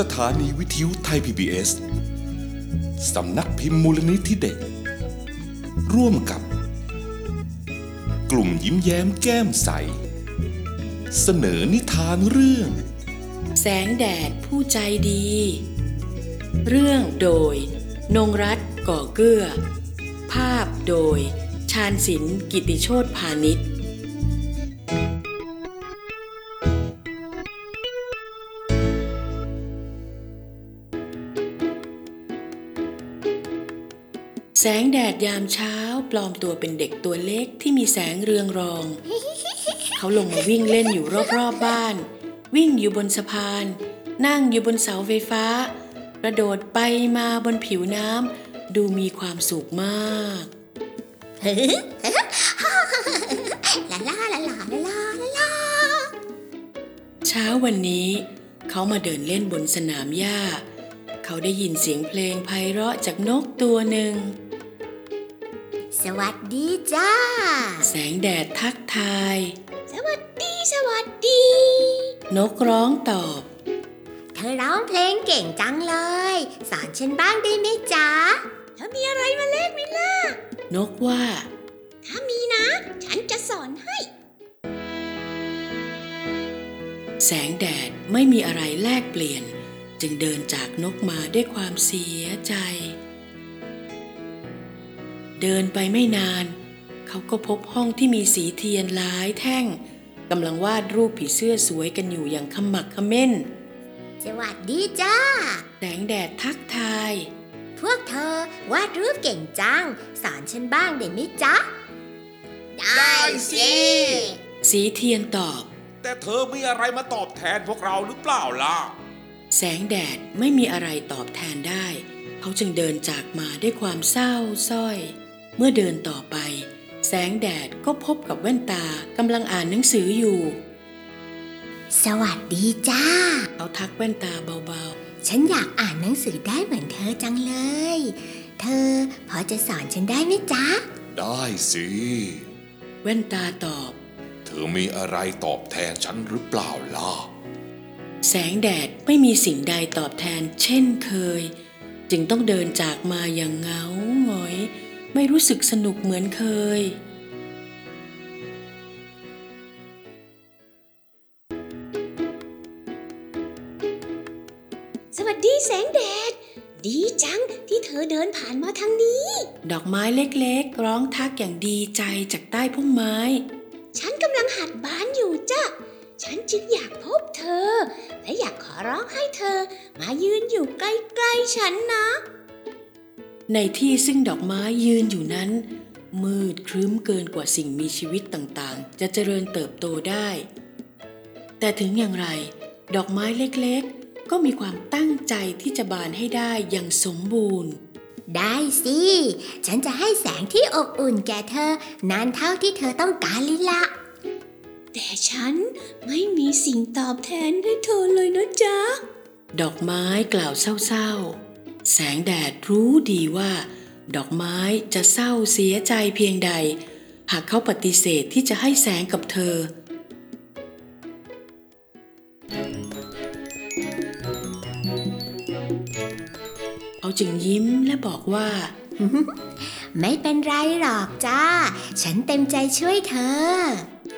สถานีวิทยุไทย PBS สำนักพิมพ์มูลนิธิเด็ก ร่วมกับ กลุ่มยิ้มแย้มแก้มใส เสนอนิทานเรื่อง แสงแดดผู้ใจดี เรื่องโดย นงรัตก่อเกื้อ ภาพโดย ชาญศิลป์กิติโชตพาณิชย์ แสงแดดยามเช้าปลอมตัวเป็นเด็กตัวเล็กที่มีแสงเรืองรอง เขาลงมาวิ่งเล่นอยู่รอบๆบบ้าน วิ่งอยู่บนสะพาน นั่งอยู่บนเสาไฟฟ้า กระโดดไปมาบนผิวน้ำดูมีความสุขมากลาลาลาลาลาลาเช้าวันนี้ เขามาเดินเล่นบนสนามหญ้าเขาได้ยินเสียงเพลงไพเราะจากนกตัวหนึ่ง สวัสดีจ้า แสงแดดทักทาย สวัสดี สวัสดี นกร้องตอบ เธอร้องเพลงเก่งจังเลย สอนฉันบ้างได้ไหมจ๊ะเธอมีอะไรมาเล่นไหมล่ะ นกว่า ถ้ามีนะ ฉันจะสอนให้ แสงแดดไม่มีอะไรแลกเปลี่ยน จึงเดินจากนกมาด้วยความเสียใจ เดินไปไม่นาน เขาก็พบห้องที่มีสีเทียนหลายแท่งกำลังวาดรูปผีเสื้อสวยกันอยู่อย่างขมักเขม้น สวัสดีจ้า แสงแดดทักทาย พวกเธอวาดรูปเก่งจัง สอนฉันบ้างได้ไหมจ๊ะ ได้สิ สีเทียนตอบ แต่เธอมีอะไรมาตอบแทนพวกเราหรือเปล่าล่ะ แสงแดดไม่มีอะไรตอบแทนได้ เขาจึงเดินจากมาด้วยความเศร้าสร้อย เมื่อเดินต่อไป แสงแดดก็พบกับแว่นตากำลังอ่านหนังสืออยู่ สวัสดีจ้า เขาทักแว่นตาเบาฉันอยากอ่านหนังสือได้เหมือนเธอจังเลย เธอพอจะสอนฉันได้ไหมจ๊ะ ได้สิๆแว่นตาตอบ เธอมีอะไรตอบแทนฉันหรือเปล่าล่ะ แสงแดดไม่มีสิ่งใดตอบแทนเช่นเคย จึงต้องเดินจากมาอย่างเหงาหงอย ไม่รู้สึกสนุกเหมือนเคย สวัสดีแสงแดด ดีจังที่เธอเดินผ่านมาทางนี้ ดอกไม้เล็กๆ ร้องทักอย่างดีใจจากใต้พุ่มไม้ ฉันกำลังหัดบานอยู่จ้ะ ฉันจึงอยากพบเธอ และอยากขอร้องให้เธอ มายืนอยู่ใกล้ๆฉันนะ ในที่ซึ่งดอกไม้ยืนอยู่นั้น มืดครึ้มเกินกว่าสิ่งมีชีวิตต่างๆ จะเจริญเติบโตได้ แต่ถึงอย่างไร ดอกไม้เล็กๆ ก็มีความตั้งใจที่จะบานให้ได้อย่างสมบูรณ์ ได้สิ ฉันจะให้แสงที่อบอุ่นแก่เธอนานเท่าที่เธอต้องการลิละแต่ฉันไม่มีสิ่งตอบแทนให้เธอเลยนะจ๊ะ ดอกไม้กล่าวเศร้าๆ แสงแดดรู้ดีว่า ดอกไม้จะเศร้าเสียใจเพียงใด หากเขาปฏิเสธที่จะให้แสงกับเธอ เขาจึงยิ้มและบอกว่า ไม่เป็นไรหรอกจ้า ฉันเต็มใจช่วยเธอ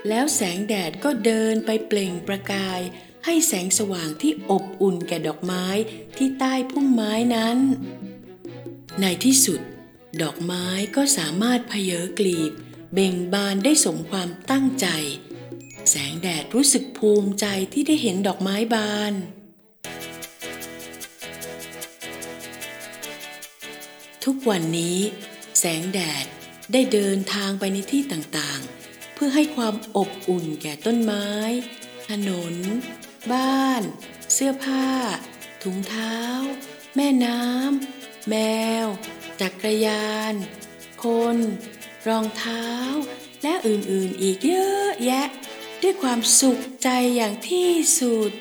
แล้วแสงแดดก็เดินไปเปล่งประกาย ให้แสงสว่างที่อบอุ่นแก่ดอกไม้ที่ใต้พุ่มไม้นั้น ในที่สุด ดอกไม้ก็สามารถเพเยอกลีบ เบ่งบานได้สมความตั้งใจ แสงแดดรู้สึกภูมิใจที่ได้เห็นดอกไม้บานทุกวันนี้แสงแดดได้เดินทางไปในที่ต่างๆ เพื่อให้ความอบอุ่นแก่ต้นไม้ ถนน บ้าน เสื้อผ้า ถุงเท้า แม่น้ำ แมว จักรยาน คน รองเท้า และอื่นๆอีกเยอะแยะ ด้วยความสุขใจอย่างที่สุด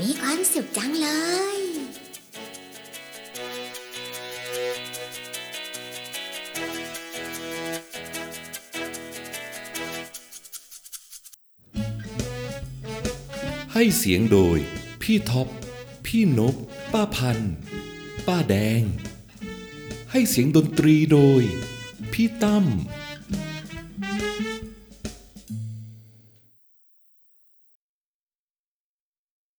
มีความสุขจังเลย ให้เสียงโดย พี่ท็อป พี่นบ ป้าพัน ป้าแดง ให้เสียงดนตรีโดย พี่ตั้ม